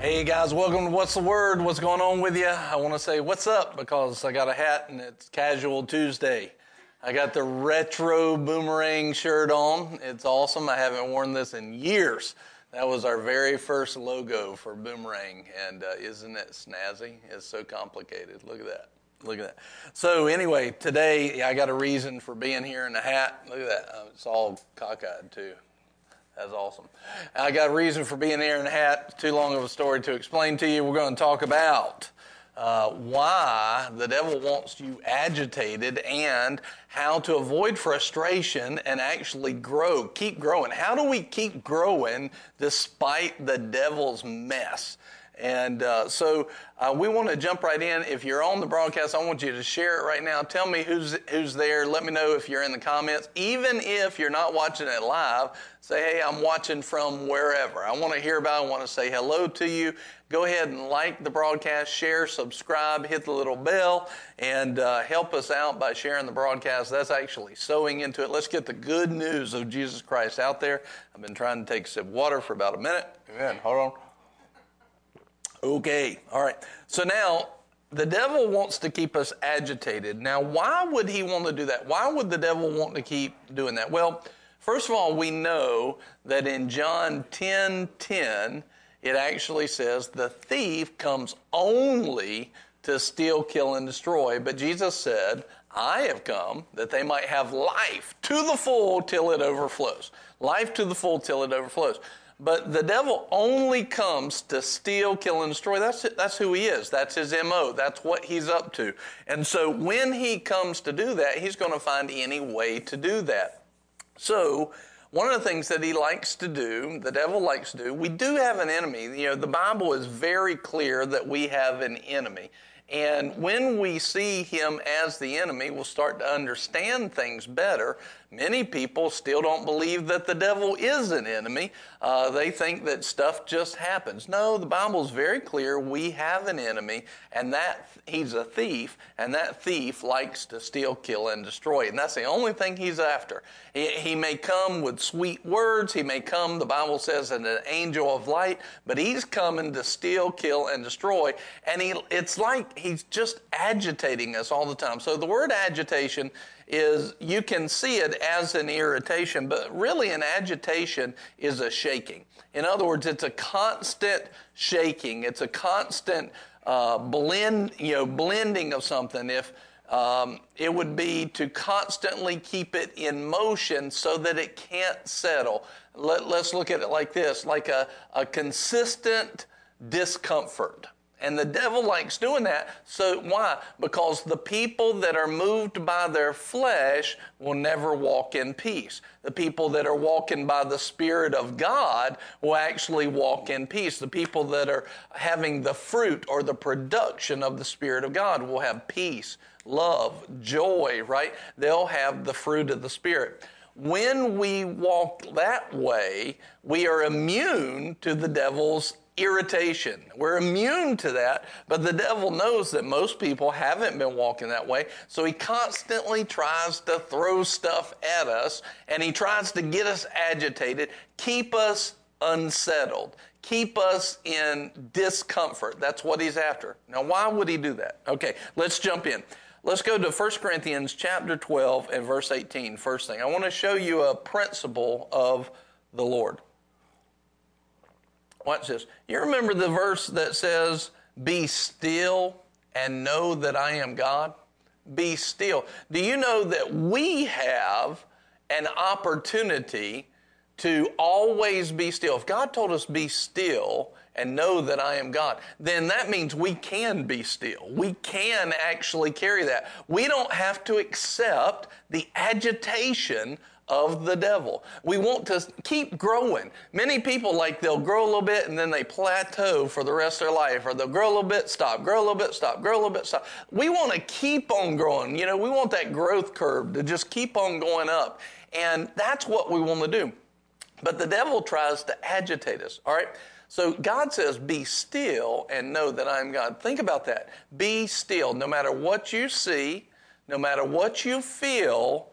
Hey guys, welcome to What's the Word? What's going on with you? I want to say what's up because I got a hat and it's Casual Tuesday. I got the retro boomerang shirt on. It's awesome. I haven't worn this in years. That was our very first logo for Boomerang, and uh, isn't it snazzy? It's so complicated. Look at that. Look at that. So anyway, today I got a reason for being here in the hat. Look at that. Uh, it's all cockeyed too. That's awesome. I got a reason for being here in the hat. Too long of a story to explain to you. We're going to talk about uh, why the devil wants you agitated and how to avoid frustration and actually grow, keep growing. How do we keep growing despite the devil's mess? And uh, so uh, we want to jump right in. If you're on the broadcast, I want you to share it right now. Tell me who's who's there. Let me know if you're in the comments. Even if you're not watching it live, say, "Hey, I'm watching from wherever." I want to hear about. it. I want to say hello to you. Go ahead and like the broadcast, share, subscribe, hit the little bell, and uh, help us out by sharing the broadcast. That's actually sowing into it. Let's get the good news of Jesus Christ out there. I've been trying to take a sip of water for about a minute. Amen. Hold on. Okay, all right. So now the devil wants to keep us agitated. Now, why would he want to do that? Why would the devil want to keep doing that? Well, first of all, we know that in John 10 10, it actually says the thief comes only to steal, kill, and destroy. But Jesus said, I have come that they might have life to the full till it overflows. Life to the full till it overflows. But the devil only comes to steal, kill, and destroy. That's, that's who he is. That's his MO. That's what he's up to. And so when he comes to do that, he's going to find any way to do that. So, one of the things that he likes to do, the devil likes to do, we do have an enemy. You know, the Bible is very clear that we have an enemy. And when we see him as the enemy, we'll start to understand things better. Many people still don't believe that the devil is an enemy. Uh, they think that stuff just happens. No, the Bible is very clear. We have an enemy, and that he's a thief, and that thief likes to steal, kill, and destroy. And that's the only thing he's after. He, he may come with sweet words. He may come, the Bible says, as an angel of light, but he's coming to steal, kill, and destroy. And he, it's like he's just agitating us all the time. So the word agitation is you can see it as an irritation, but really an agitation is a shaking. In other words, it's a constant shaking. It's a constant uh, blend, you know, blending of something. If um, it would be to constantly keep it in motion so that it can't settle. Let, us look at it like this, like a, a consistent discomfort. And the devil likes doing that. So why? Because the people that are moved by their flesh will never walk in peace. The people that are walking by the Spirit of God will actually walk in peace. The people that are having the fruit or the production of the Spirit of God will have peace, love, joy, right? They'll have the fruit of the Spirit when we walk that way, we are immune to the devil's irritation. We're immune to that, but the devil knows that most people haven't been walking that way, so he constantly tries to throw stuff at us and he tries to get us agitated, keep us unsettled, keep us in discomfort. That's what he's after. Now, why would he do that? Okay, let's jump in. Let's go to 1 Corinthians chapter 12 and verse 18. First thing, I want to show you a principle of the Lord. Watch this. You remember the verse that says, Be still and know that I am God? Be still. Do you know that we have an opportunity to always be still? If God told us, Be still, and know that I am God, then that means we can be still. We can actually carry that. We don't have to accept the agitation of the devil. We want to keep growing. Many people like they'll grow a little bit and then they plateau for the rest of their life, or they'll grow a little bit, stop, grow a little bit, stop, grow a little bit, stop. We want to keep on growing. You know, we want that growth curve to just keep on going up. And that's what we want to do. But the devil tries to agitate us, all right? So God says, Be still and know that I am God. Think about that. Be still. No matter what you see, no matter what you feel,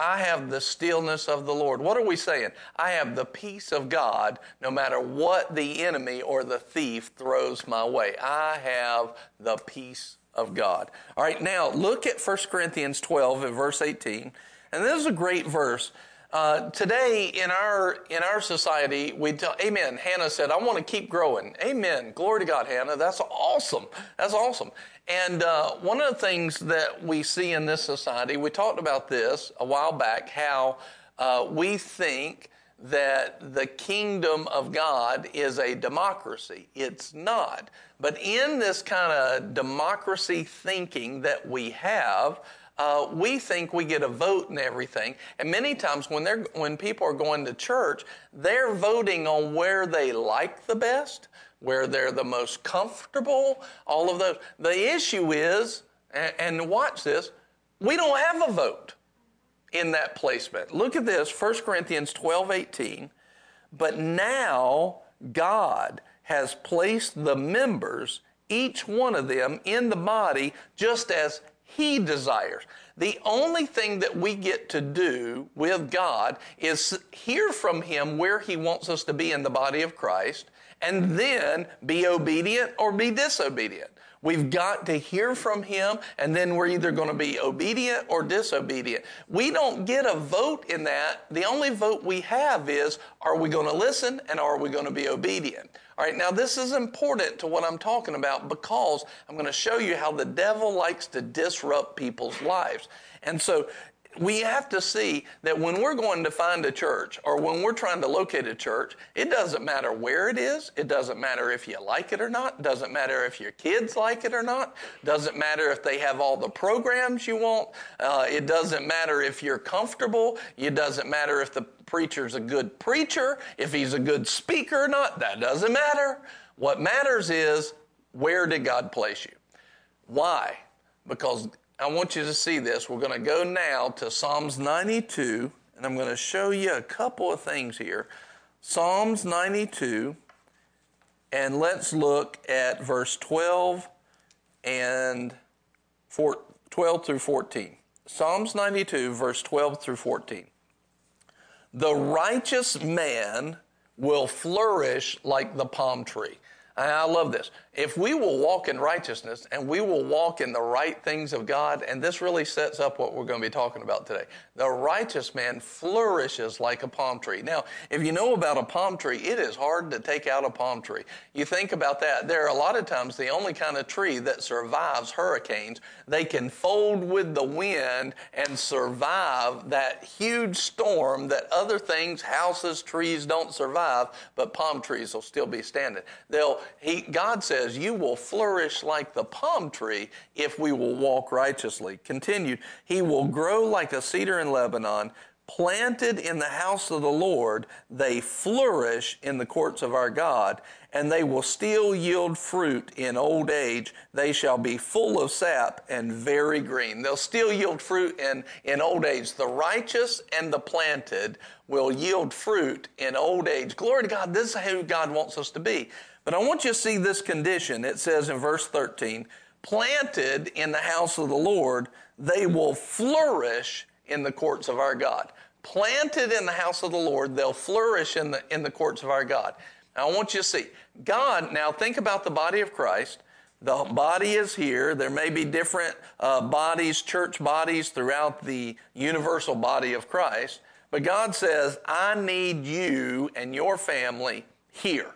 I have the stillness of the Lord. What are we saying? I have the peace of God no matter what the enemy or the thief throws my way. I have the peace of God. All right, now look at 1 Corinthians 12 and verse 18. And this is a great verse. Uh, today in our in our society, we tell, Amen. Hannah said, "I want to keep growing." Amen. Glory to God, Hannah. That's awesome. That's awesome. And uh, one of the things that we see in this society, we talked about this a while back, how uh, we think that the kingdom of God is a democracy. It's not. But in this kind of democracy thinking that we have, uh, we think we get a vote and everything. And many times when they're when people are going to church, they're voting on where they like the best, where they're the most comfortable, all of those. The issue is, and, and watch this, we don't have a vote in that placement. Look at this, 1 Corinthians 12, 18. But now God has placed the members, each one of them, in the body just as he desires. The only thing that we get to do with God is hear from Him where He wants us to be in the body of Christ and then be obedient or be disobedient. We've got to hear from him, and then we're either going to be obedient or disobedient. We don't get a vote in that. The only vote we have is are we going to listen and are we going to be obedient? All right, now this is important to what I'm talking about because I'm going to show you how the devil likes to disrupt people's lives. And so we have to see that when we're going to find a church or when we're trying to locate a church, it doesn't matter where it is. It doesn't matter if you like it or not. Doesn't matter if your kids like it or not. Doesn't matter if they have all the programs you want. Uh, it doesn't matter if you're comfortable. It doesn't matter if the preacher's a good preacher, if he's a good speaker or not. That doesn't matter. What matters is where did God place you? Why? Because I want you to see this. We're going to go now to Psalms 92, and I'm going to show you a couple of things here. Psalms 92, and let's look at verse 12 and 4, 12 through 14. Psalms 92, verse 12 through 14. The righteous man will flourish like the palm tree. I love this. If we will walk in righteousness and we will walk in the right things of God, and this really sets up what we're going to be talking about today. The righteous man flourishes like a palm tree. Now, if you know about a palm tree, it is hard to take out a palm tree. You think about that. There are a lot of times the only kind of tree that survives hurricanes. They can fold with the wind and survive that huge storm that other things, houses, trees don't survive, but palm trees will still be standing. They'll, he, God says, says, You will flourish like the palm tree if we will walk righteously. Continued, He will grow like a cedar in Lebanon, planted in the house of the Lord. They flourish in the courts of our God, and they will still yield fruit in old age. They shall be full of sap and very green. They'll still yield fruit in, in old age. The righteous and the planted will yield fruit in old age. Glory to God. This is who God wants us to be. But I want you to see this condition. It says in verse 13, planted in the house of the Lord, they will flourish in the courts of our God. Planted in the house of the Lord, they'll flourish in the, in the courts of our God. Now, I want you to see, God, now think about the body of Christ. The body is here. There may be different uh, bodies, church bodies throughout the universal body of Christ. But God says, I need you and your family here.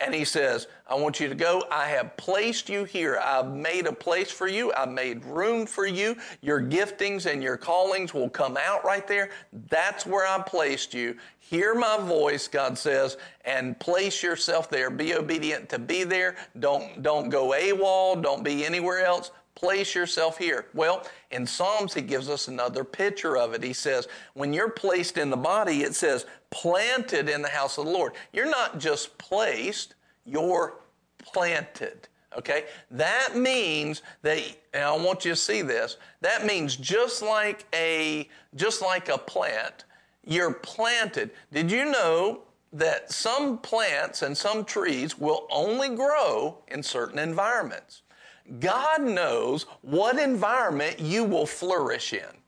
And he says, I want you to go. I have placed you here. I've made a place for you. I've made room for you. Your giftings and your callings will come out right there. That's where I placed you. Hear my voice, God says, and place yourself there. Be obedient to be there. Don't, don't go AWOL. Don't be anywhere else. Place yourself here. Well, in Psalms, he gives us another picture of it. He says, when you're placed in the body, it says, planted in the house of the Lord. You're not just placed, you're planted. Okay? That means that and I want you to see this. That means just like a just like a plant, you're planted. Did you know that some plants and some trees will only grow in certain environments? God knows what environment you will flourish in.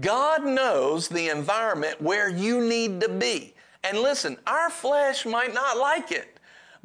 God knows the environment where you need to be. And listen, our flesh might not like it.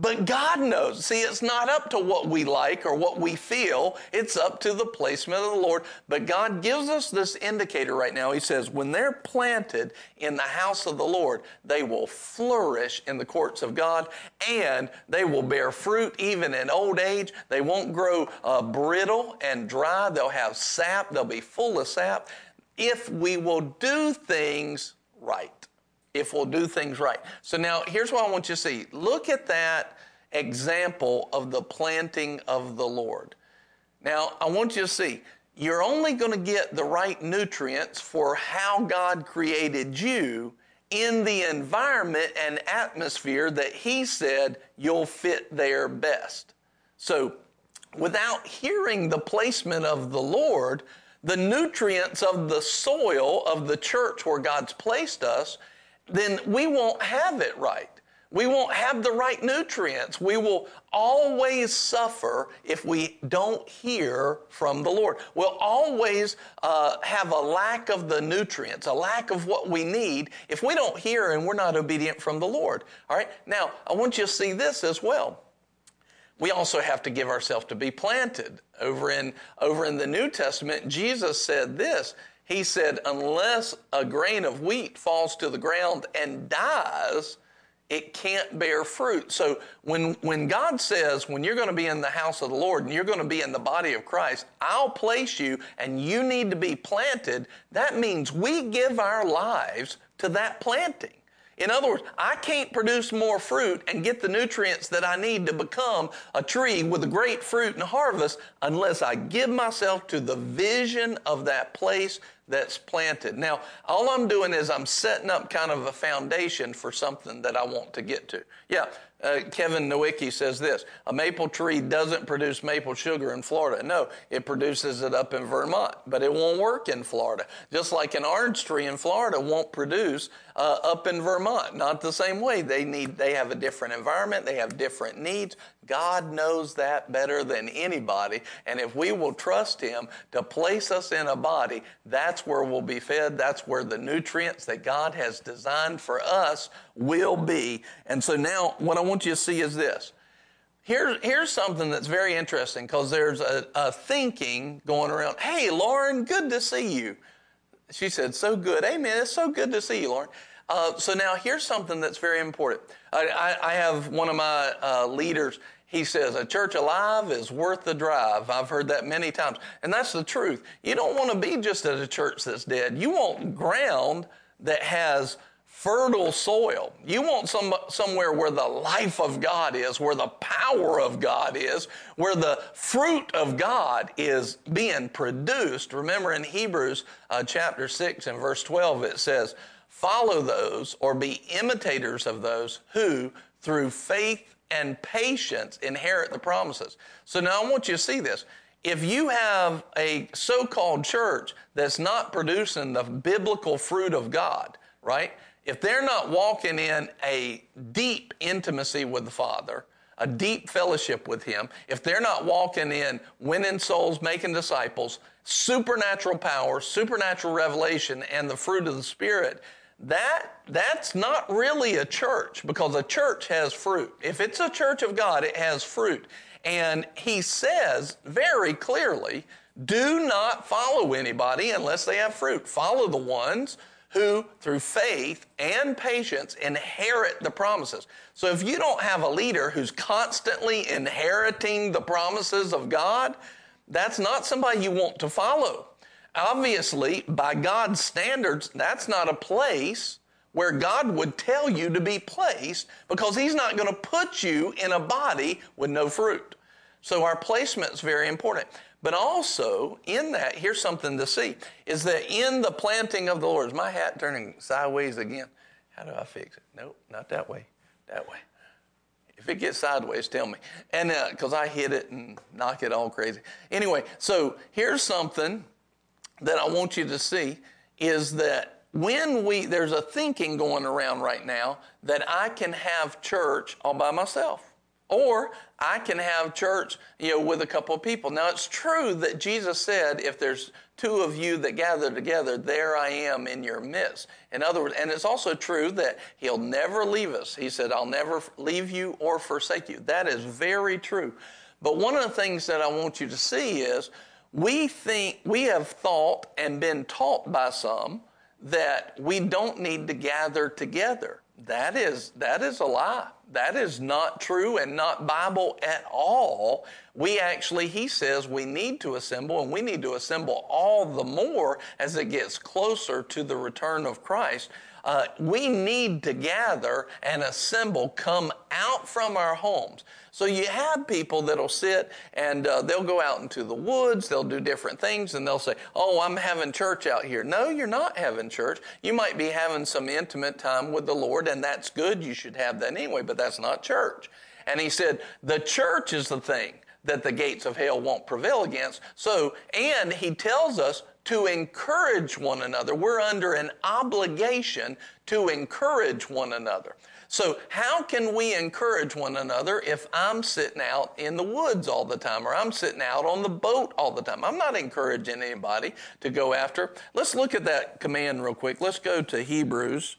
But God knows. See, it's not up to what we like or what we feel. It's up to the placement of the Lord. But God gives us this indicator right now. He says, when they're planted in the house of the Lord, they will flourish in the courts of God and they will bear fruit even in old age. They won't grow uh, brittle and dry. They'll have sap. They'll be full of sap if we will do things right if we'll do things right. So now here's what I want you to see. Look at that example of the planting of the Lord. Now I want you to see you're only going to get the right nutrients for how God created you in the environment and atmosphere that He said you'll fit there best. So, without hearing the placement of the Lord, the nutrients of the soil of the church where God's placed us then we won't have it right. We won't have the right nutrients. We will always suffer if we don't hear from the Lord. We'll always uh, have a lack of the nutrients, a lack of what we need if we don't hear and we're not obedient from the Lord. All right? Now, I want you to see this as well. We also have to give ourselves to be planted. Over in, over in the New Testament, Jesus said this he said, unless a grain of wheat falls to the ground and dies, it can't bear fruit. So when, when God says, when you're going to be in the house of the Lord and you're going to be in the body of Christ, I'll place you and you need to be planted, that means we give our lives to that planting. In other words, I can't produce more fruit and get the nutrients that I need to become a tree with a great fruit and harvest unless I give myself to the vision of that place that's planted. Now, all I'm doing is I'm setting up kind of a foundation for something that I want to get to. Yeah, uh, Kevin Nowicki says this a maple tree doesn't produce maple sugar in Florida. No, it produces it up in Vermont, but it won't work in Florida. Just like an orange tree in Florida won't produce uh, up in Vermont. Not the same way. They need, they have a different environment, they have different needs. God knows that better than anybody. And if we will trust Him to place us in a body, that's where we'll be fed. That's where the nutrients that God has designed for us will be. And so now, what I want you to see is this. Here, here's something that's very interesting because there's a, a thinking going around. Hey, Lauren, good to see you. She said, So good. Amen. It's so good to see you, Lauren. Uh, so now here's something that's very important. I, I, I have one of my uh, leaders. He says, A church alive is worth the drive. I've heard that many times. And that's the truth. You don't want to be just at a church that's dead. You want ground that has fertile soil. You want some, somewhere where the life of God is, where the power of God is, where the fruit of God is being produced. Remember in Hebrews uh, chapter 6 and verse 12, it says, Follow those or be imitators of those who, through faith and patience, inherit the promises. So now I want you to see this. If you have a so called church that's not producing the biblical fruit of God, right? if they're not walking in a deep intimacy with the Father, a deep fellowship with Him, if they're not walking in winning souls, making disciples, supernatural power, supernatural revelation, and the fruit of the Spirit, that that's not really a church because a church has fruit. If it's a church of God, it has fruit. And he says very clearly, do not follow anybody unless they have fruit. Follow the ones who, through faith and patience, inherit the promises. So if you don't have a leader who's constantly inheriting the promises of God, that's not somebody you want to follow. Obviously, by God's standards, that's not a place where God would tell you to be placed because He's not going to put you in a body with no fruit. So our placement is very important. But also, in that, here's something to see is that in the planting of the Lord, is my hat turning sideways again? How do I fix it? Nope, not that way. That way. If it gets sideways, tell me. And because uh, I hit it and knock it all crazy. Anyway, so here's something that I want you to see is that when we, there's a thinking going around right now that I can have church all by myself. Or I can have church, you know, with a couple of people. Now it's true that Jesus said, if there's two of you that gather together, there I am in your midst. In other words, and it's also true that he'll never leave us. He said, I'll never leave you or forsake you. That is very true. But one of the things that I want you to see is we think, we have thought and been taught by some that we don't need to gather together. That is, that is a lie. That is not true and not Bible at all. We actually, he says, we need to assemble and we need to assemble all the more as it gets closer to the return of Christ. Uh, we need to gather and assemble, come out from our homes. So you have people that'll sit and uh, they'll go out into the woods, they'll do different things, and they'll say, Oh, I'm having church out here. No, you're not having church. You might be having some intimate time with the Lord, and that's good. You should have that anyway, but that's not church. And he said, The church is the thing that the gates of hell won't prevail against. So, and he tells us to encourage one another. We're under an obligation to encourage one another. So, how can we encourage one another if I'm sitting out in the woods all the time or I'm sitting out on the boat all the time? I'm not encouraging anybody to go after. Let's look at that command real quick. Let's go to Hebrews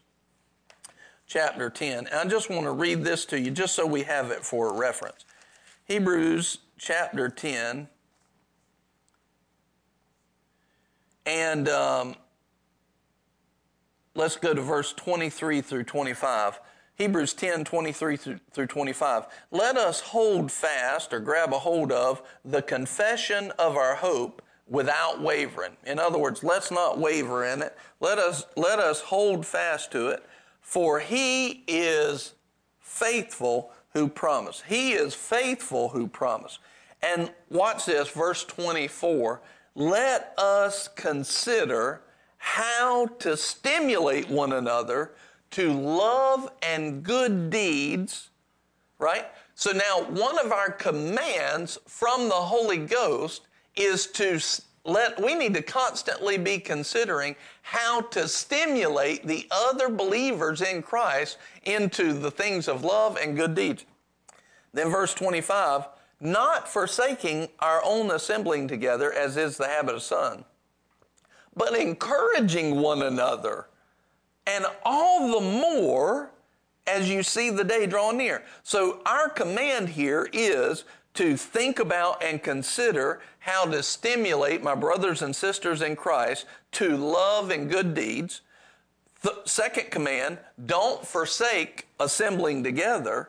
chapter 10. And I just want to read this to you just so we have it for reference. Hebrews chapter 10. And um, let's go to verse 23 through 25. Hebrews 10 23 through 25. Let us hold fast or grab a hold of the confession of our hope without wavering. In other words, let's not waver in it. Let us, let us hold fast to it, for he is faithful who promised. He is faithful who promised. And watch this, verse 24. Let us consider how to stimulate one another to love and good deeds, right? So now one of our commands from the Holy Ghost is to let, we need to constantly be considering how to stimulate the other believers in Christ into the things of love and good deeds. Then verse 25, not forsaking our own assembling together as is the habit of some, but encouraging one another and all the more as you see the day draw near. So our command here is to think about and consider how to stimulate my brothers and sisters in Christ to love and good deeds. The second command, don't forsake assembling together.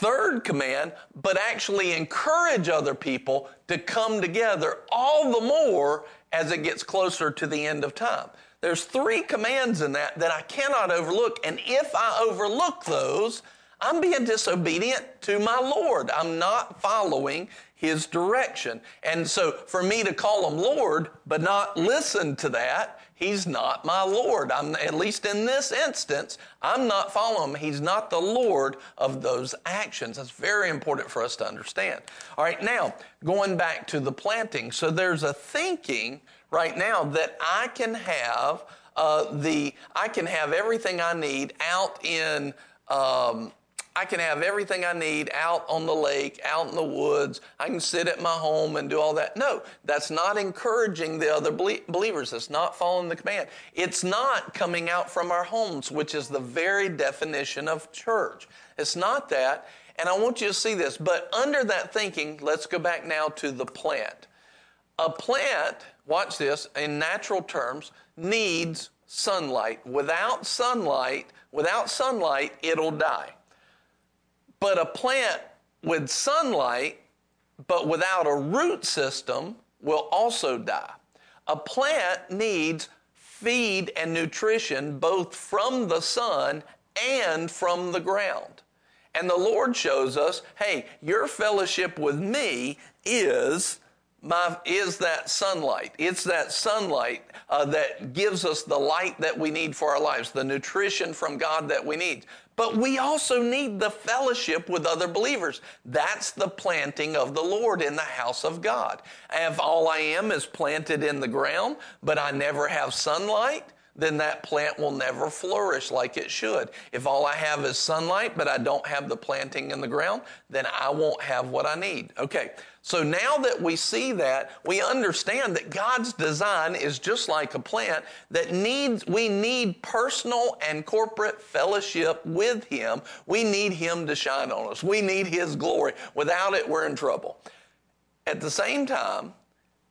Third command, but actually encourage other people to come together all the more as it gets closer to the end of time. There's three commands in that that I cannot overlook. And if I overlook those, I'm being disobedient to my Lord. I'm not following his direction. And so for me to call him Lord, but not listen to that, he's not my Lord. I'm, at least in this instance, I'm not following him. He's not the Lord of those actions. That's very important for us to understand. All right, now going back to the planting. So there's a thinking right now that I can have uh, the I can have everything I need out in um, I can have everything I need out on the lake, out in the woods. I can sit at my home and do all that. No, that's not encouraging the other believers. It's not following the command. It's not coming out from our homes, which is the very definition of church. It's not that. And I want you to see this. But under that thinking, let's go back now to the plant. A plant watch this, in natural terms, needs sunlight. Without sunlight, without sunlight, it'll die. But a plant with sunlight, but without a root system, will also die. A plant needs feed and nutrition both from the sun and from the ground. And the Lord shows us hey, your fellowship with me is my, is that sunlight. It's that sunlight uh, that gives us the light that we need for our lives, the nutrition from God that we need. But we also need the fellowship with other believers. That's the planting of the Lord in the house of God. If all I am is planted in the ground, but I never have sunlight, then that plant will never flourish like it should. If all I have is sunlight, but I don't have the planting in the ground, then I won't have what I need. Okay, so now that we see that, we understand that God's design is just like a plant that needs, we need personal and corporate fellowship with Him. We need Him to shine on us. We need His glory. Without it, we're in trouble. At the same time,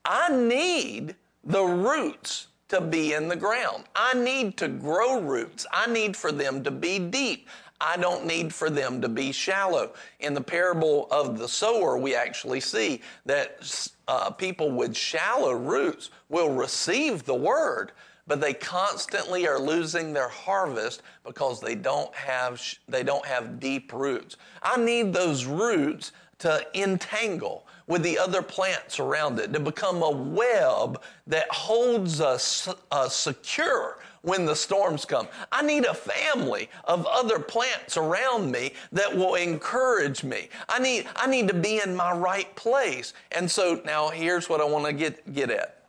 I need the roots to be in the ground. I need to grow roots. I need for them to be deep. I don't need for them to be shallow. In the parable of the sower, we actually see that uh, people with shallow roots will receive the word, but they constantly are losing their harvest because they don't have they don't have deep roots. I need those roots to entangle with the other plants around it, to become a web that holds us uh, secure when the storms come. I need a family of other plants around me that will encourage me. I need, I need to be in my right place. And so now here's what I want to get, get at.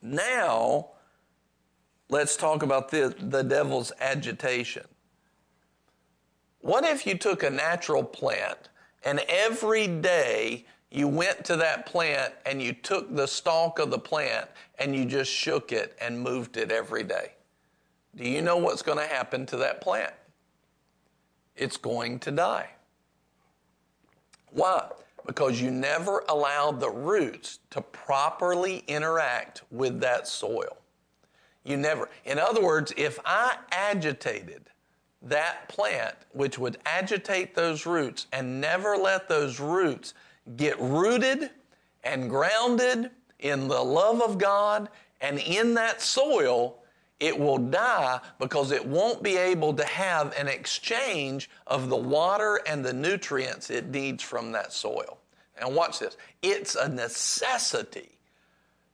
Now, let's talk about the, the devil's agitation. What if you took a natural plant and every day you went to that plant and you took the stalk of the plant and you just shook it and moved it every day. Do you know what's going to happen to that plant? It's going to die. Why? Because you never allowed the roots to properly interact with that soil. You never. In other words, if I agitated that plant, which would agitate those roots and never let those roots get rooted and grounded in the love of God and in that soil, it will die because it won't be able to have an exchange of the water and the nutrients it needs from that soil. And watch this it's a necessity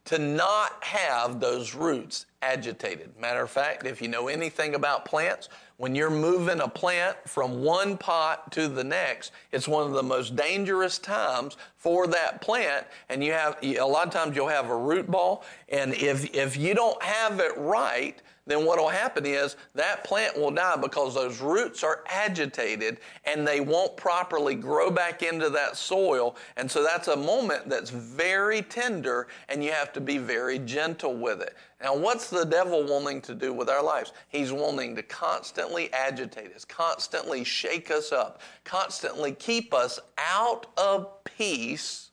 to not have those roots agitated. Matter of fact, if you know anything about plants, when you're moving a plant from one pot to the next, it's one of the most dangerous times for that plant. And you have, a lot of times you'll have a root ball. And if, if you don't have it right, then what will happen is that plant will die because those roots are agitated and they won't properly grow back into that soil. And so that's a moment that's very tender and you have to be very gentle with it. Now, what's the devil wanting to do with our lives? He's wanting to constantly agitate us, constantly shake us up, constantly keep us out of peace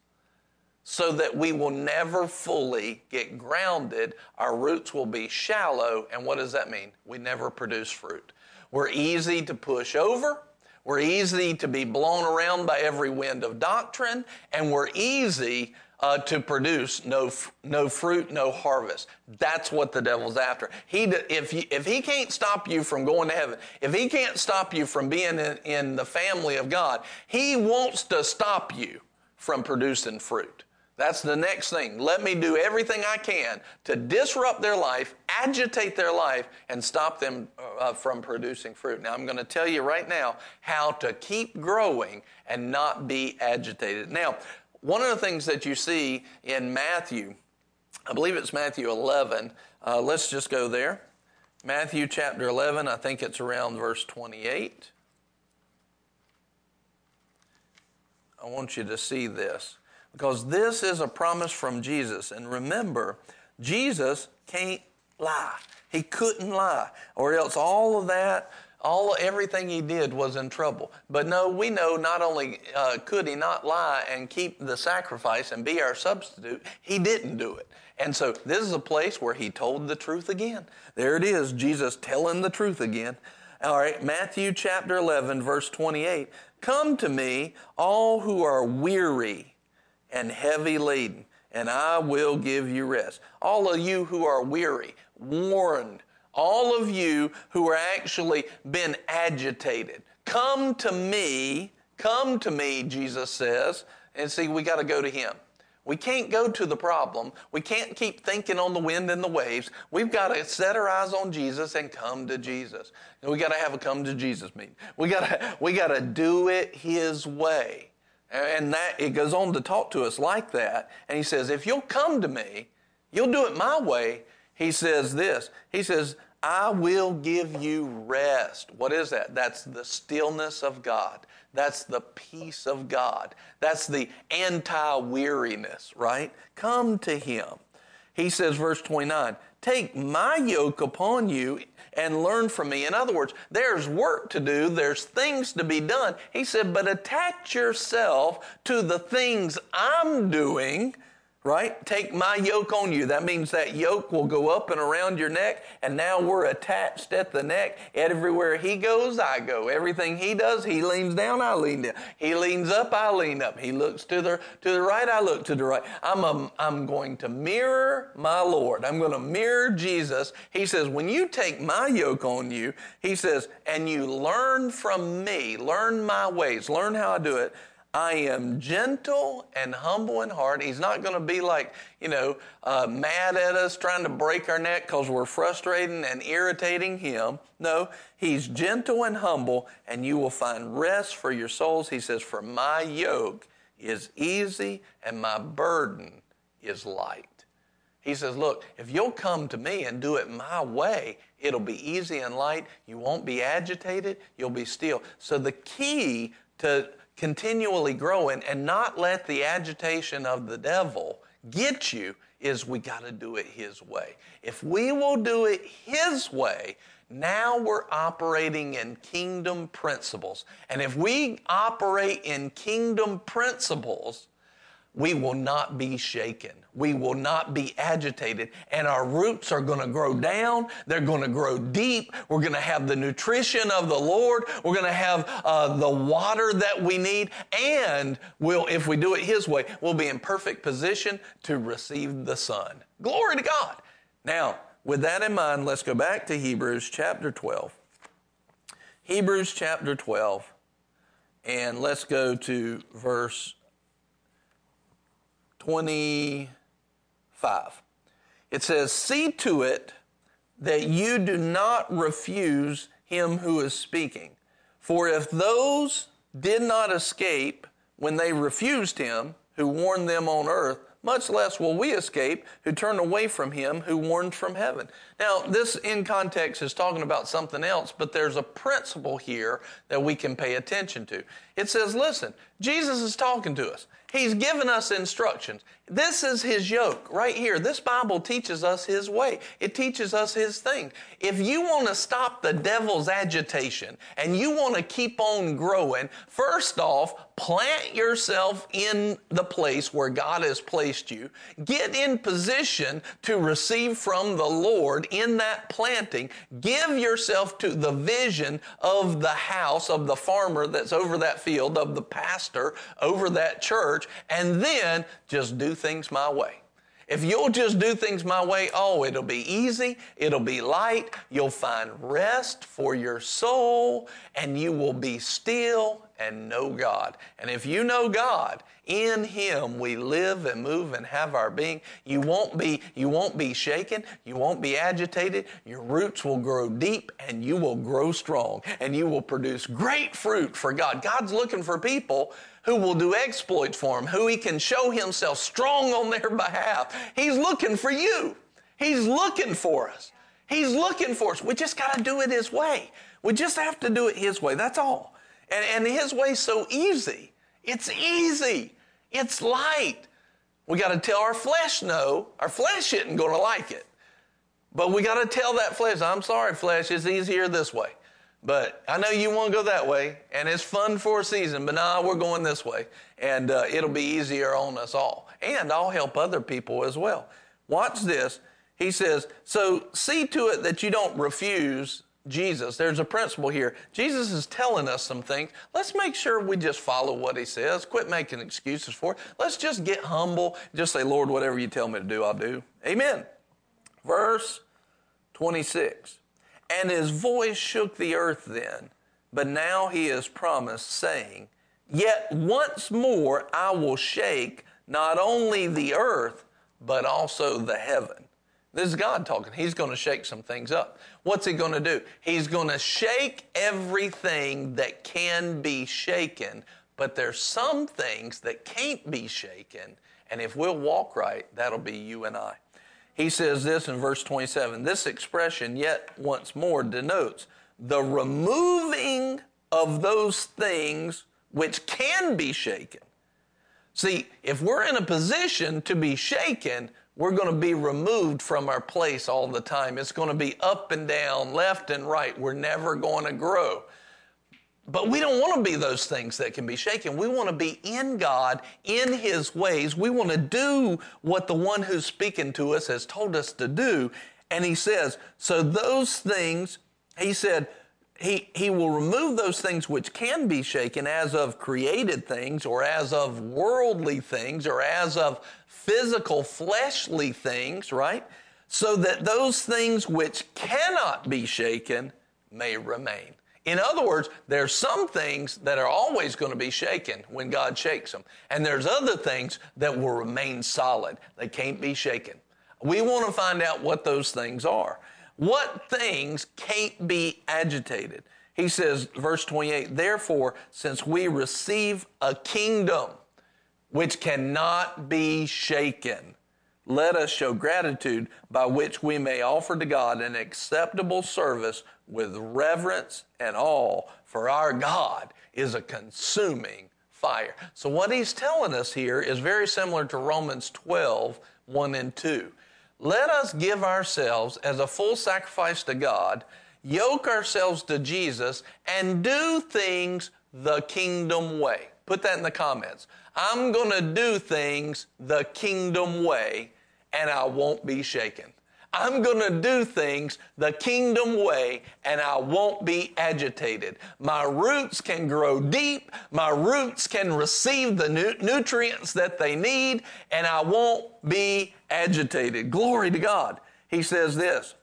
so that we will never fully get grounded. Our roots will be shallow. And what does that mean? We never produce fruit. We're easy to push over. We're easy to be blown around by every wind of doctrine. And we're easy uh, to produce no, no fruit, no harvest. That's what the devil's after. He, if, he, if he can't stop you from going to heaven, if he can't stop you from being in, in the family of God, he wants to stop you from producing fruit. That's the next thing. Let me do everything I can to disrupt their life, agitate their life, and stop them uh, from producing fruit. Now, I'm going to tell you right now how to keep growing and not be agitated. Now, one of the things that you see in Matthew, I believe it's Matthew 11. Uh, let's just go there. Matthew chapter 11, I think it's around verse 28. I want you to see this because this is a promise from Jesus. And remember, Jesus can't lie. He couldn't lie, or else all of that, all everything he did was in trouble. But no, we know not only uh, could he not lie and keep the sacrifice and be our substitute, he didn't do it. And so this is a place where he told the truth again. There it is, Jesus telling the truth again. All right, Matthew chapter 11, verse 28. Come to me, all who are weary and heavy laden, and I will give you rest. All of you who are weary, worn, all of you who are actually been agitated, come to me, come to me, Jesus says. And see, we got to go to Him. We can't go to the problem. We can't keep thinking on the wind and the waves. We've got to set our eyes on Jesus and come to Jesus. And we got to have a come to Jesus meeting. We got to we got to do it His way. And that it goes on to talk to us like that. And he says, if you'll come to me, you'll do it my way, he says this. He says, I will give you rest. What is that? That's the stillness of God. That's the peace of God. That's the anti weariness, right? Come to Him. He says, verse 29, Take my yoke upon you and learn from me. In other words, there's work to do, there's things to be done. He said, But attach yourself to the things I'm doing right? Take my yoke on you. That means that yoke will go up and around your neck, and now we're attached at the neck. Everywhere he goes, I go. Everything he does, he leans down, I lean down. He leans up, I lean up. He looks to the to the right, I look to the right. I'm a, I'm going to mirror my Lord. I'm going to mirror Jesus. He says, when you take my yoke on you, he says, and you learn from me, learn my ways, learn how I do it I am gentle and humble in heart. He's not going to be like, you know, uh, mad at us, trying to break our neck because we're frustrating and irritating him. No, he's gentle and humble, and you will find rest for your souls. He says, For my yoke is easy and my burden is light. He says, Look, if you'll come to me and do it my way, it'll be easy and light. You won't be agitated, you'll be still. So the key to continually growing and not let the agitation of the devil get you is we got to do it his way. If we will do it his way, now we're operating in kingdom principles. And if we operate in kingdom principles, we will not be shaken. We will not be agitated. And our roots are going to grow down. They're going to grow deep. We're going to have the nutrition of the Lord. We're going to have uh, the water that we need. And we'll, if we do it His way, we'll be in perfect position to receive the Son. Glory to God. Now, with that in mind, let's go back to Hebrews chapter 12. Hebrews chapter 12. And let's go to verse 25. It says, See to it that you do not refuse him who is speaking. For if those did not escape when they refused him who warned them on earth, much less will we escape who turn away from him who warned from heaven. Now, this in context is talking about something else, but there's a principle here that we can pay attention to. It says, listen, Jesus is talking to us. He's given us instructions. This is his yoke right here. This Bible teaches us his way. It teaches us his thing. If you want to stop the devil's agitation and you want to keep on growing, first off, plant yourself in the place where God has placed you. Get in position to receive from the Lord in that planting. Give yourself to the vision of the house of the farmer that's over that field, of the pastor over that church, and then just do things my way. If you'll just do things my way, oh, it'll be easy, it'll be light, you'll find rest for your soul, and you will be still and know God. And if you know God, in him we live and move and have our being. You won't be you won't be shaken, you won't be agitated. Your roots will grow deep and you will grow strong and you will produce great fruit for God. God's looking for people who will do exploits for him, who he can show himself strong on their behalf. He's looking for you. He's looking for us. He's looking for us. We just got to do it his way. We just have to do it his way. That's all. And, and his way's so easy. It's easy. It's light. We got to tell our flesh no. Our flesh isn't going to like it. But we got to tell that flesh, I'm sorry, flesh, it's easier this way. But I know you want to go that way, and it's fun for a season, but nah, we're going this way. And uh, it'll be easier on us all. And I'll help other people as well. Watch this. He says, So see to it that you don't refuse Jesus. There's a principle here. Jesus is telling us some things. Let's make sure we just follow what he says. Quit making excuses for it. Let's just get humble. Just say, Lord, whatever you tell me to do, I'll do. Amen. Verse 26. And his voice shook the earth then, but now he has promised, saying, Yet once more I will shake not only the earth, but also the heaven. This is God talking. He's going to shake some things up. What's he going to do? He's going to shake everything that can be shaken, but there's some things that can't be shaken. And if we'll walk right, that'll be you and I. he says this in verse 27 this expression, yet once more, denotes the removing of those things which can be shaken. See, if we're in a position to be shaken, we're going to be removed from our place all the time. It's going to be up and down, left and right. We're never going to grow. But we don't want to be those things that can be shaken. We want to be in God, in His ways. We want to do what the one who's speaking to us has told us to do. And He says, so those things, He said, he, he will remove those things which can be shaken as of created things or as of worldly things or as of physical fleshly things, right? So that those things which cannot be shaken may remain. In other words, there's some things that are always going to be shaken when God shakes them. And there's other things that will remain solid. They can't be shaken. We want to find out what those things are. What things can't be agitated? He says, verse 28, therefore, since we receive a kingdom which cannot be shaken, let us show gratitude by which we may offer to God an acceptable service with reverence and awe, for our God is a consuming fire. So, what he's telling us here is very similar to Romans 12 1 and 2. Let us give ourselves as a full sacrifice to God, yoke ourselves to Jesus, and do things the kingdom way. Put that in the comments. I'm going to do things the kingdom way, and I won't be shaken. I'm going to do things the kingdom way and I won't be agitated. My roots can grow deep. My roots can receive the nu- nutrients that they need and I won't be agitated. Glory to God. He says this.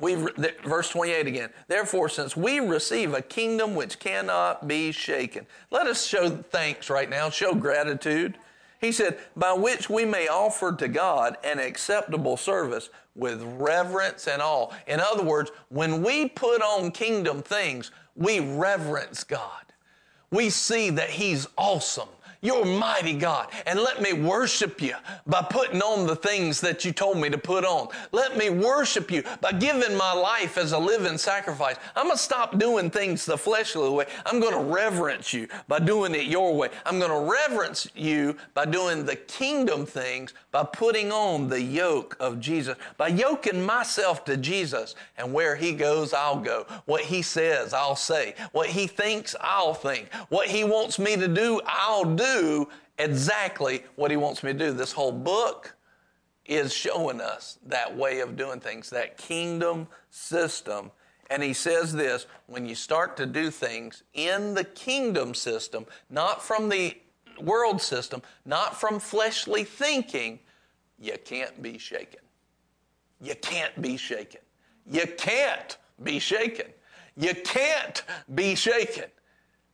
We verse 28 again. Therefore, since we receive a kingdom which cannot be shaken, let us show thanks right now, show gratitude. He said, by which we may offer to God an acceptable service with reverence and awe. In other words, when we put on kingdom things, we reverence God. We see that He's awesome. You're mighty God. And let me worship you by putting on the things that you told me to put on. Let me worship you by giving my life as a living sacrifice. I'm going to stop doing things the fleshly way. I'm going to reverence you by doing it your way. I'm going to reverence you by doing the kingdom things, by putting on the yoke of Jesus, by yoking myself to Jesus. And where he goes, I'll go. What he says, I'll say. What he thinks, I'll think. What he wants me to do, I'll do exactly what he wants me to do. This whole book is showing us that way of doing things, that kingdom system. And he says this when you start to do things in the kingdom system, not from the world system, not from fleshly thinking, you can't be shaken. You can't be shaken. You can't be shaken. You can't be shaken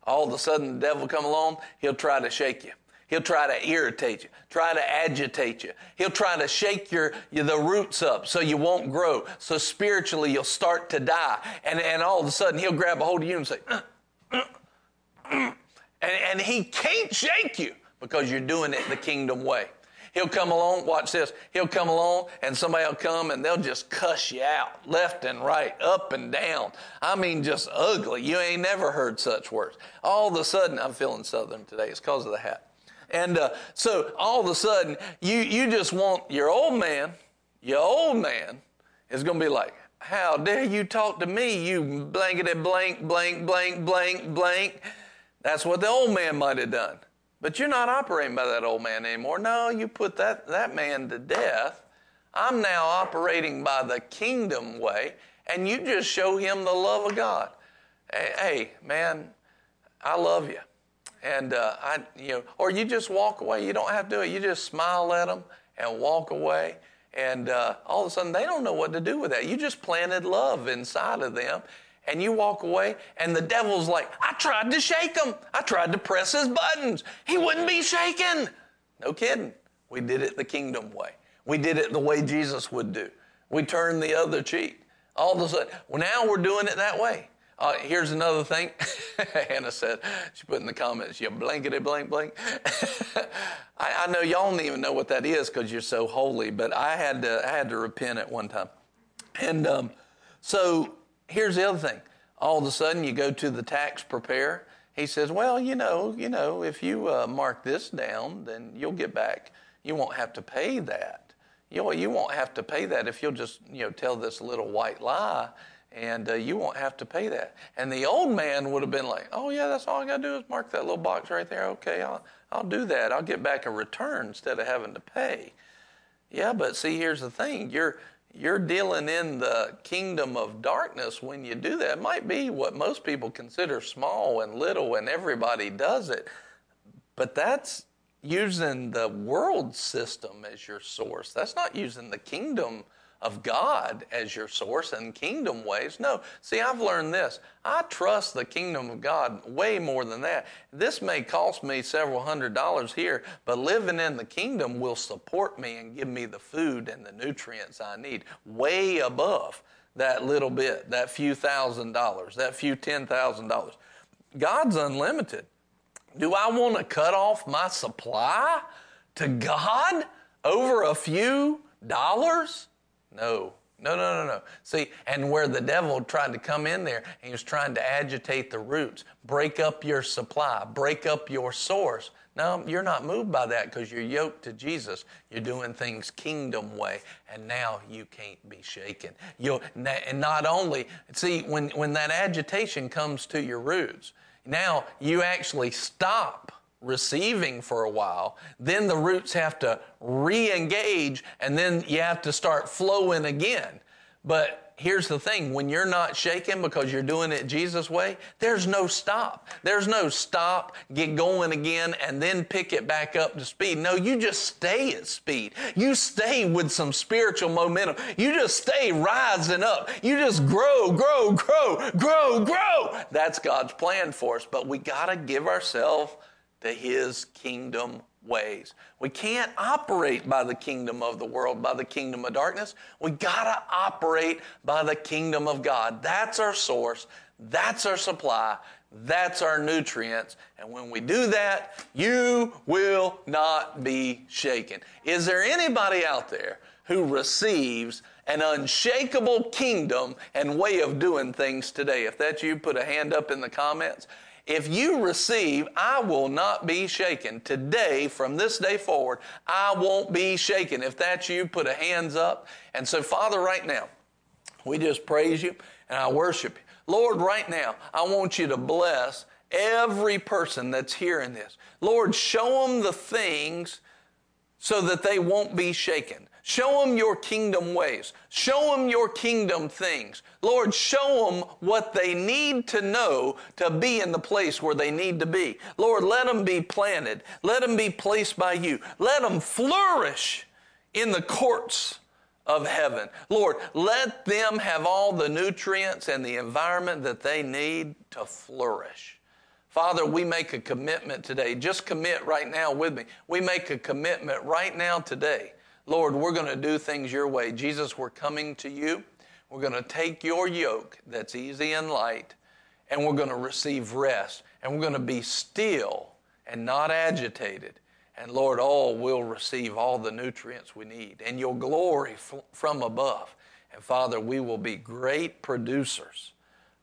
all of a sudden the devil come along, he'll try to shake you. He'll try to irritate you, try to agitate you. He'll try to shake your, your, the roots up so you won't grow. So spiritually you'll start to die. And, and all of a sudden he'll grab a hold of you and say, uh, uh, uh, and, and he can't shake you because you're doing it the kingdom way. He'll come along, watch this. He'll come along and somebody will come and they'll just cuss you out left and right, up and down. I mean, just ugly. You ain't never heard such words. All of a sudden, I'm feeling southern today. It's because of the hat. And uh, so all of a sudden, you, you just want your old man, your old man is going to be like, how dare you talk to me, you blankety blank, blank, blank, blank, blank. That's what the old man might have done. But you're not operating by that old man anymore. No, you put that, that man to death. I'm now operating by the kingdom way, and you just show him the love of God. Hey, hey man, I love you. And uh, I, you know, or you just walk away. You don't have to do it. You just smile at them and walk away. And uh, all of a sudden, they don't know what to do with that. You just planted love inside of them, and you walk away, and the devil's like, I tried to shake him. I tried to press his buttons. He wouldn't be shaken. No kidding. We did it the kingdom way. We did it the way Jesus would do. We turned the other cheek. All of a sudden, well, now we're doing it that way. Uh, here's another thing. Hannah said, she put in the comments, you blankety blank blank. I, I, know y'all don't even know what that is because you're so holy, but I had to, I had to repent at one time. And um, so here's the other thing. All of a sudden, you go to the tax preparer. He says, well, you know, you know, if you uh, mark this down, then you'll get back. You won't have to pay that. You, you won't have to pay that if you'll just, you know, tell this little white lie and uh, you won't have to pay that. And the old man would have been like, "Oh yeah, that's all I got to do is mark that little box right there. Okay, I'll I'll do that. I'll get back a return instead of having to pay." Yeah, but see, here's the thing: you're you're dealing in the kingdom of darkness when you do that. It might be what most people consider small and little, and everybody does it, but that's using the world system as your source. That's not using the kingdom of God as your source and kingdom ways. No. See, I've learned this. I trust the kingdom of God way more than that. This may cost me several hundred dollars here, but living in the kingdom will support me and give me the food and the nutrients I need way above that little bit, that few thousand dollars, that few ten thousand dollars. God's unlimited. Do I want to cut off my supply to God over a few dollars? No. No, no, no, no. See, and where the devil tried to come in there, he was trying to agitate the roots, break up your supply, break up your source. No, you're not moved by that because you're yoked to Jesus. You're doing things kingdom way, and now you can't be shaken. you and not only, see, when, when that agitation comes to your roots, now you actually stop receiving for a while, then the roots have to re engage and then you have to start flowing again. But here's the thing when you're not shaking because you're doing it Jesus' way, there's no stop. There's no stop, get going again, and then pick it back up to speed. No, you just stay at speed. You stay with some spiritual momentum. You just stay rising up. You just grow, grow, grow, grow, grow. That's God's plan for us. But we got to give ourselves to his kingdom ways. We can't operate by the kingdom of the world, by the kingdom of darkness. We got to operate by the kingdom of God. That's our source. That's our supply. That's our nutrients. And when we do that, you will not be shaken. Is there anybody out there who receives an unshakable kingdom and way of doing things today? If that's you, put a hand up in the comments. If you receive, I will not be shaken. Today, from this day forward, I won't be shaken. If that's you, put a hands up. And so, Father, right now, we just praise you and I worship you. Lord, right now, I want you to bless every person that's hearing this. Lord, show them the things so that they won't be shaken. Show them your kingdom ways. Show them your kingdom things. Lord, show them what they need to know to be in the place where they need to be. Lord, let them be planted. Let them be placed by you. Let them flourish in the courts of heaven. Lord, let them have all the nutrients and the environment that they need to flourish. Father, we make a commitment today. Just commit right now with me. We make a commitment right now today Lord, we're going to do things your way. Jesus, we're coming to you. We're going to take your yoke that's easy and light, and we're going to receive rest. And we're going to be still and not agitated. And Lord, all will receive all the nutrients we need and your glory f- from above. And Father, we will be great producers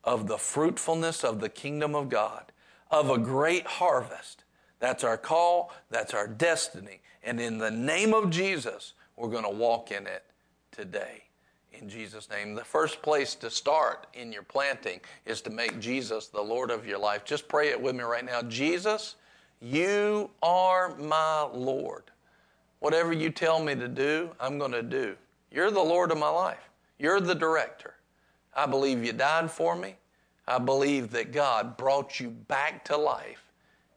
of the fruitfulness of the kingdom of God, of a great harvest. That's our call, that's our destiny. And in the name of Jesus, we're going to walk in it today. In Jesus' name. The first place to start in your planting is to make Jesus the Lord of your life. Just pray it with me right now. Jesus, you are my Lord. Whatever you tell me to do, I'm going to do. You're the Lord of my life. You're the director. I believe you died for me. I believe that God brought you back to life.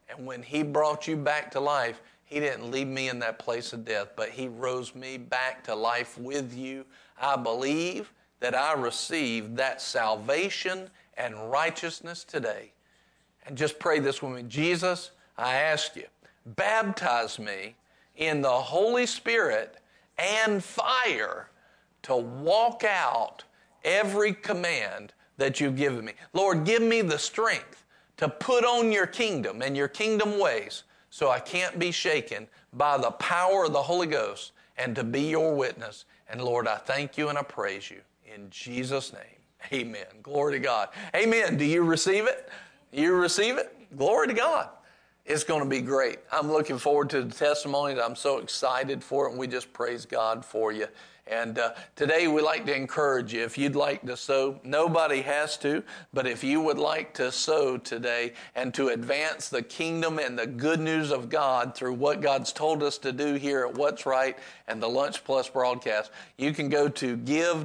And when He brought you back to life, he didn't leave me in that place of death, but He rose me back to life with you. I believe that I received that salvation and righteousness today. And just pray this with me Jesus, I ask you, baptize me in the Holy Spirit and fire to walk out every command that you've given me. Lord, give me the strength to put on your kingdom and your kingdom ways so I can't be shaken by the power of the Holy Ghost and to be your witness. And Lord, I thank you and I praise you in Jesus' name. Amen. Glory to God. Amen. Do you receive it? You receive it? Glory to God. It's going to be great. I'm looking forward to the testimonies. I'm so excited for it, and we just praise God for you. And uh, today we like to encourage you. If you'd like to sow, nobody has to, but if you would like to sow today and to advance the kingdom and the good news of God through what God's told us to do here at What's Right and the Lunch Plus broadcast, you can go to giveww.org.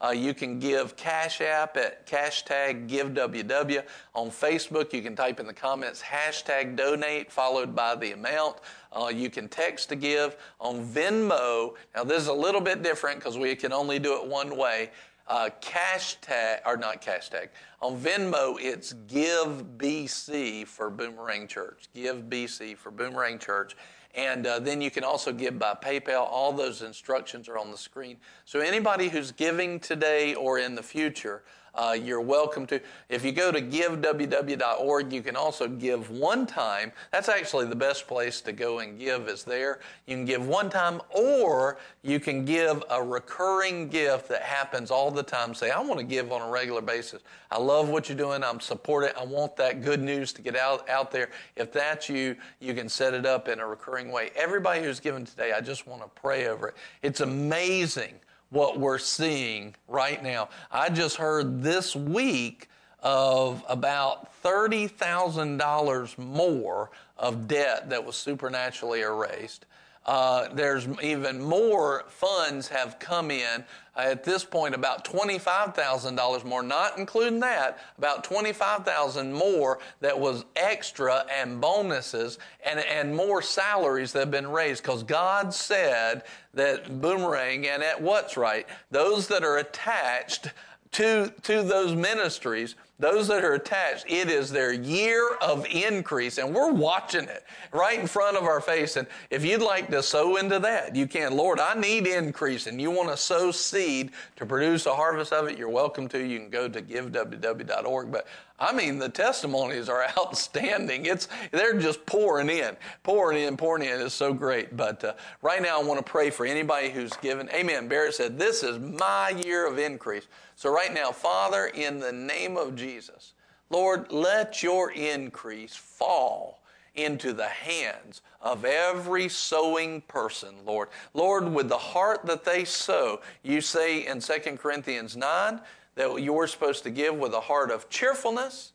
Uh, you can give Cash App at hashtag GiveWW. On Facebook, you can type in the comments hashtag donate followed by the amount. Uh, you can text to give on Venmo. Now, this is a little bit different because we can only do it one way. Uh, cash tag, or not cash tag. On Venmo, it's Give BC for Boomerang Church. Give BC for Boomerang Church. And uh, then you can also give by PayPal. All those instructions are on the screen. So anybody who's giving today or in the future, uh, you're welcome to. If you go to giveww.org, you can also give one time. That's actually the best place to go and give is there. You can give one time or you can give a recurring gift that happens all the time. Say, I want to give on a regular basis. I love what you're doing. I'm supporting. I want that good news to get out, out there. If that's you, you can set it up in a recurring way. Everybody who's given today, I just want to pray over it. It's amazing what we're seeing right now. I just heard this week of about $30,000 more of debt that was supernaturally erased. Uh, there's even more funds have come in. Uh, at this point, about $25,000 more, not including that, about 25,000 more that was extra and bonuses and, and more salaries that have been raised because God said that Boomerang and at What's Right, those that are attached to, to those ministries those that are attached, it is their year of increase, and we're watching it right in front of our face. And if you'd like to sow into that, you can. Lord, I need increase, and you want to sow seed to produce a harvest of it, you're welcome to. You can go to giveww.org. But I mean, the testimonies are outstanding. It's they're just pouring in, pouring in, pouring in. It's so great. But uh, right now, I want to pray for anybody who's given. Amen. Barrett said, "This is my year of increase." So, right now, Father, in the name of Jesus, Lord, let your increase fall into the hands of every sowing person, Lord. Lord, with the heart that they sow, you say in 2 Corinthians 9 that you're supposed to give with a heart of cheerfulness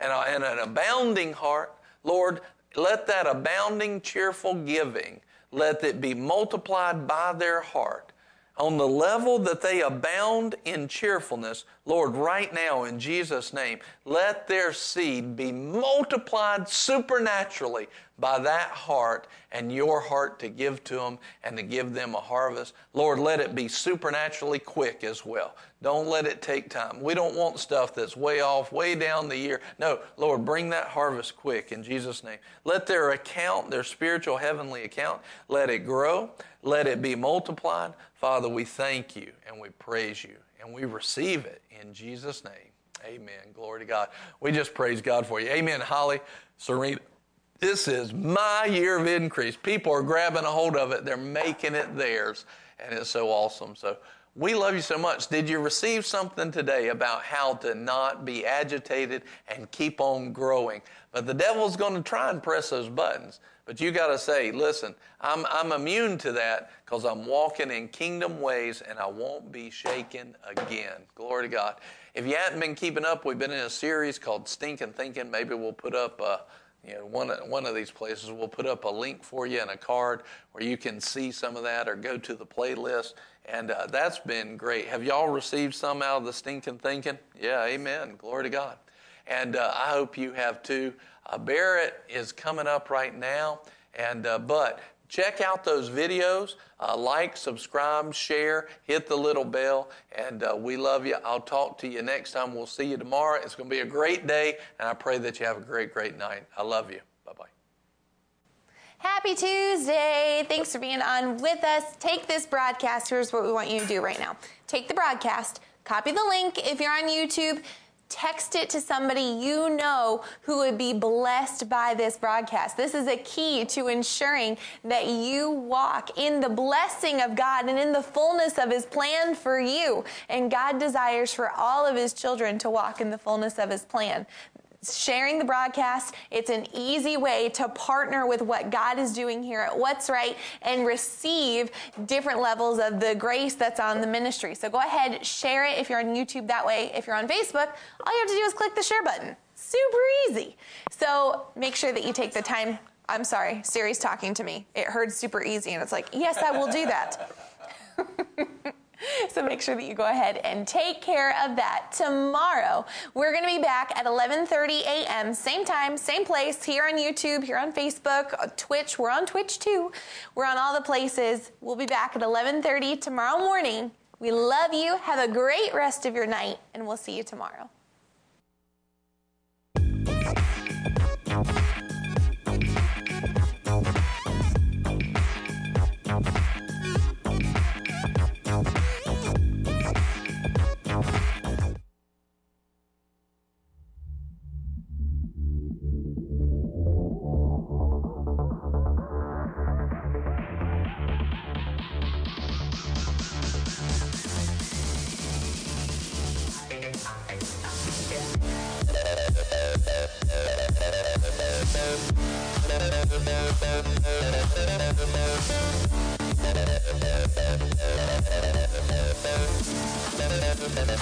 and, a, and an abounding heart. Lord, let that abounding, cheerful giving, let it be multiplied by their heart on the level that they abound in cheerfulness, Lord, right now in Jesus' name, let their seed be multiplied supernaturally by that heart and your heart to give to them and to give them a harvest. Lord, let it be supernaturally quick as well. Don't let it take time. We don't want stuff that's way off, way down the year. No, Lord, bring that harvest quick in Jesus' name. Let their account, their spiritual heavenly account, let it grow. Let it be multiplied. Father, we thank you and we praise you and we receive it in Jesus' name. Amen. Glory to God. We just praise God for you. Amen. Holly, Serena, this is my year of increase. People are grabbing a hold of it, they're making it theirs, and it's so awesome. So, we love you so much. Did you receive something today about how to not be agitated and keep on growing? But the devil's going to try and press those buttons. But you got to say, listen, I'm, I'm immune to that because I'm walking in kingdom ways and I won't be shaken again. Glory to God. If you haven't been keeping up, we've been in a series called Stinking Thinking. Maybe we'll put up a, you know, one, one of these places, we'll put up a link for you and a card where you can see some of that or go to the playlist. And uh, that's been great. Have y'all received some out of the Stinking Thinking? Yeah, amen. Glory to God. And uh, I hope you have too. Uh, Barrett is coming up right now, and uh, but check out those videos. Uh, like, subscribe, share, hit the little bell, and uh, we love you. I'll talk to you next time. We'll see you tomorrow. It's going to be a great day, and I pray that you have a great, great night. I love you. Bye bye. Happy Tuesday. Thanks for being on with us. Take this broadcast. Here's what we want you to do right now take the broadcast Copy the link. If you're on YouTube, text it to somebody you know who would be blessed by this broadcast. This is a key to ensuring that you walk in the blessing of God and in the fullness of His plan for you. And God desires for all of His children to walk in the fullness of His plan sharing the broadcast. It's an easy way to partner with what God is doing here at What's Right and receive different levels of the grace that's on the ministry. So go ahead, share it if you're on YouTube that way. If you're on Facebook, all you have to do is click the share button. Super easy. So make sure that you take the time. I'm sorry, Siri's talking to me. It heard super easy, and it's like, yes, I will do that. so make sure that you go ahead and take care of that. Tomorrow, we're going to be back at 11:30 a.m. same time, same place here on YouTube, here on Facebook, Twitch. We're on Twitch too. We're on all the places. We'll be back at 11:30 tomorrow morning. We love you. Have a great rest of your night, and we'll see you tomorrow.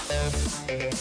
Thank